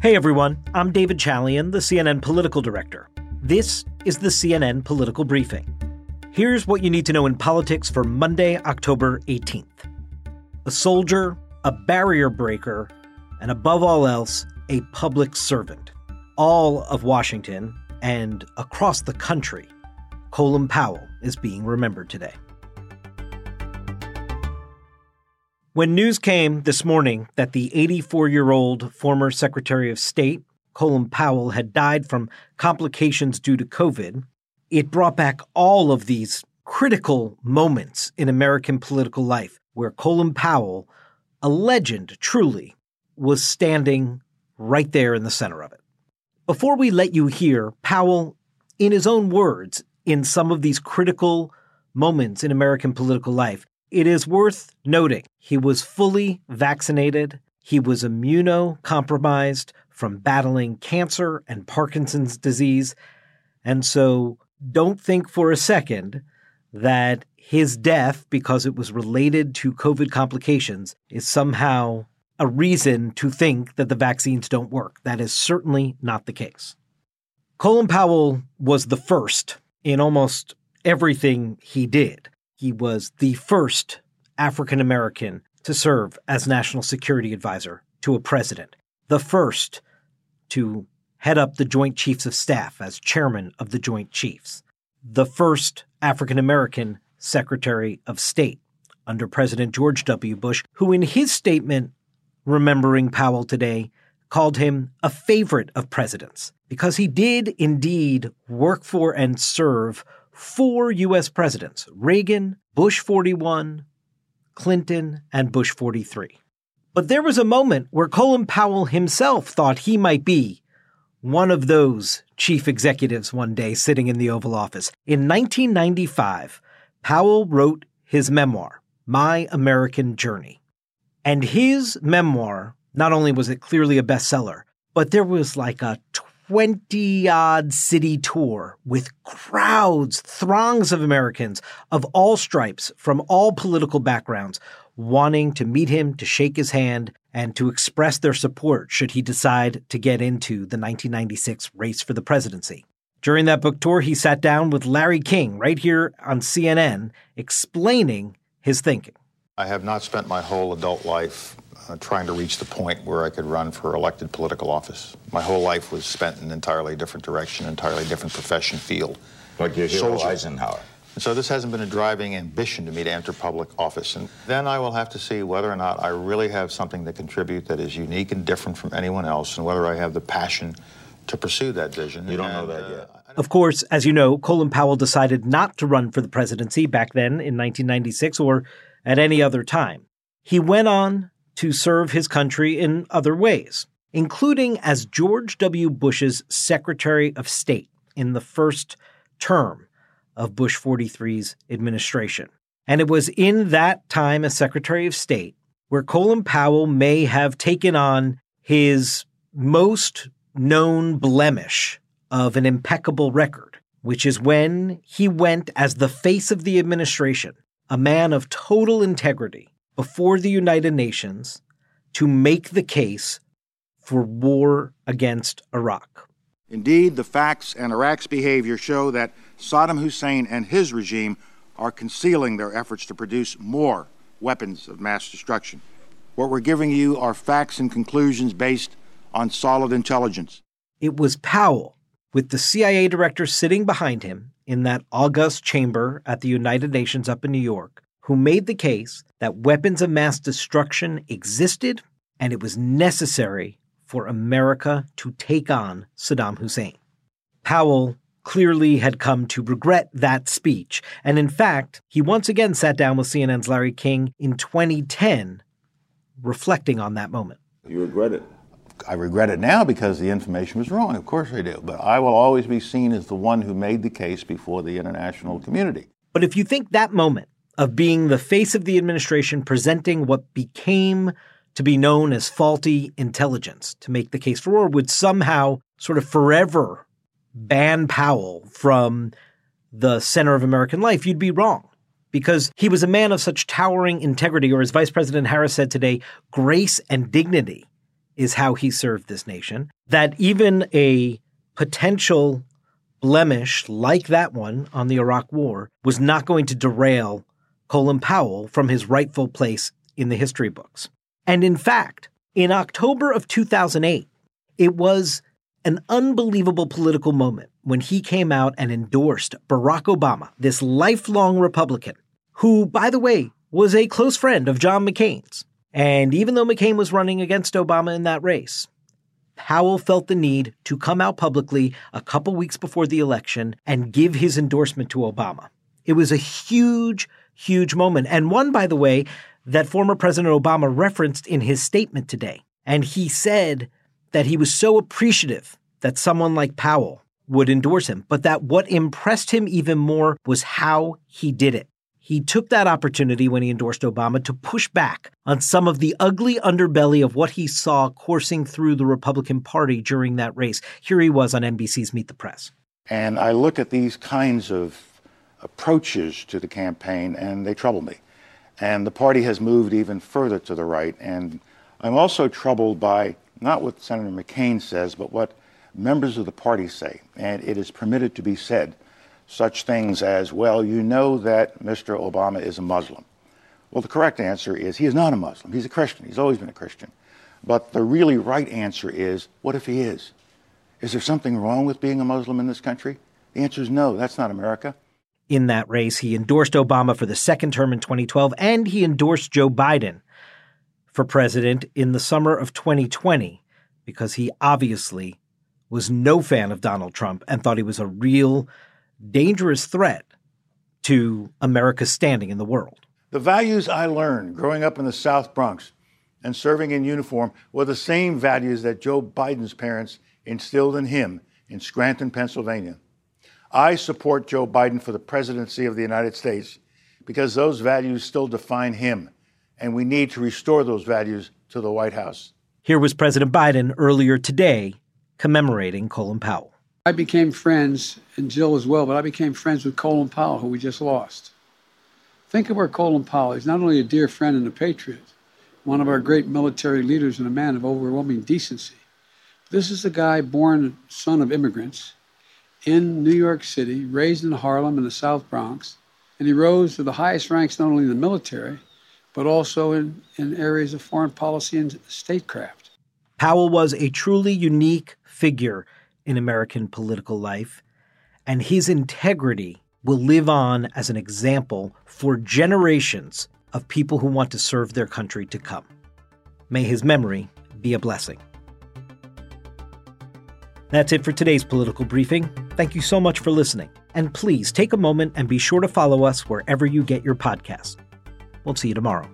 Hey everyone, I'm David Chalian, the CNN political director. This is the CNN Political Briefing. Here's what you need to know in politics for Monday, October 18th. A soldier, a barrier breaker, and above all else, a public servant. All of Washington and across the country, Colin Powell is being remembered today. When news came this morning that the 84 year old former Secretary of State, Colin Powell, had died from complications due to COVID, it brought back all of these critical moments in American political life where Colin Powell, a legend truly, was standing right there in the center of it. Before we let you hear Powell, in his own words, in some of these critical moments in American political life, it is worth noting he was fully vaccinated. He was immunocompromised from battling cancer and Parkinson's disease. And so don't think for a second that his death, because it was related to COVID complications, is somehow a reason to think that the vaccines don't work. That is certainly not the case. Colin Powell was the first in almost everything he did. He was the first African American to serve as National Security Advisor to a president, the first to head up the Joint Chiefs of Staff as chairman of the Joint Chiefs, the first African American Secretary of State under President George W. Bush, who in his statement remembering Powell today called him a favorite of presidents because he did indeed work for and serve four U.S. presidents Reagan, Bush 41, Clinton, and Bush 43. But there was a moment where Colin Powell himself thought he might be one of those chief executives one day sitting in the Oval Office. In 1995, Powell wrote his memoir, My American Journey. And his memoir, not only was it clearly a bestseller, but there was like a 20 odd city tour with crowds, throngs of Americans of all stripes from all political backgrounds wanting to meet him, to shake his hand, and to express their support should he decide to get into the 1996 race for the presidency. During that book tour, he sat down with Larry King right here on CNN explaining his thinking. I have not spent my whole adult life uh, trying to reach the point where I could run for elected political office. My whole life was spent in an entirely different direction, entirely different profession field. Like your hero Soldier. Eisenhower. And so this hasn't been a driving ambition to me to enter public office. And then I will have to see whether or not I really have something to contribute that is unique and different from anyone else, and whether I have the passion to pursue that vision. You don't and, know that uh, yet. Of course, as you know, Colin Powell decided not to run for the presidency back then in 1996 or at any other time. He went on to serve his country in other ways, including as George W. Bush's Secretary of State in the first term of Bush 43's administration. And it was in that time as Secretary of State where Colin Powell may have taken on his most known blemish of an impeccable record, which is when he went as the face of the administration, a man of total integrity, before the United Nations to make the case for war against Iraq. Indeed, the facts and Iraq's behavior show that Saddam Hussein and his regime are concealing their efforts to produce more weapons of mass destruction. What we're giving you are facts and conclusions based on solid intelligence. It was Powell, with the CIA director sitting behind him in that august chamber at the United Nations up in New York, who made the case that weapons of mass destruction existed and it was necessary for America to take on Saddam Hussein. Powell clearly had come to regret that speech, and in fact, he once again sat down with CNN's Larry King in 2010, reflecting on that moment. You regret it? I regret it now because the information was wrong. Of course I do. But I will always be seen as the one who made the case before the international community. But if you think that moment of being the face of the administration presenting what became to be known as faulty intelligence to make the case for war would somehow sort of forever ban Powell from the center of American life, you'd be wrong. Because he was a man of such towering integrity, or as Vice President Harris said today, grace and dignity is how he served this nation, that even a potential blemish like that one on the Iraq War was not going to derail Colin Powell from his rightful place in the history books. And in fact, in October of 2008, it was an unbelievable political moment when he came out and endorsed Barack Obama, this lifelong Republican, who, by the way, was a close friend of John McCain's. And even though McCain was running against Obama in that race, Powell felt the need to come out publicly a couple weeks before the election and give his endorsement to Obama. It was a huge, huge moment, and one, by the way, that former President Obama referenced in his statement today. And he said that he was so appreciative that someone like Powell would endorse him, but that what impressed him even more was how he did it. He took that opportunity when he endorsed Obama to push back on some of the ugly underbelly of what he saw coursing through the Republican Party during that race. Here he was on NBC's Meet the Press. And I look at these kinds of approaches to the campaign and they trouble me. And the party has moved even further to the right. And I'm also troubled by not what Senator McCain says, but what members of the party say. And it is permitted to be said such things as, well, you know that Mr. Obama is a Muslim. Well, the correct answer is he is not a Muslim. He's a Christian. He's always been a Christian. But the really right answer is, what if he is? Is there something wrong with being a Muslim in this country? The answer is no, that's not America. In that race, he endorsed Obama for the second term in 2012, and he endorsed Joe Biden for president in the summer of 2020 because he obviously was no fan of Donald Trump and thought he was a real dangerous threat to America's standing in the world. The values I learned growing up in the South Bronx and serving in uniform were the same values that Joe Biden's parents instilled in him in Scranton, Pennsylvania. I support Joe Biden for the presidency of the United States because those values still define him, and we need to restore those values to the White House. Here was President Biden earlier today commemorating Colin Powell. I became friends, and Jill as well, but I became friends with Colin Powell, who we just lost. Think of where Colin Powell is not only a dear friend and a patriot, one of our great military leaders and a man of overwhelming decency. This is a guy born son of immigrants in New York City, raised in Harlem in the South Bronx, and he rose to the highest ranks not only in the military, but also in, in areas of foreign policy and statecraft. Powell was a truly unique figure in American political life, and his integrity will live on as an example for generations of people who want to serve their country to come. May his memory be a blessing. That's it for today's political briefing. Thank you so much for listening. And please take a moment and be sure to follow us wherever you get your podcasts. We'll see you tomorrow.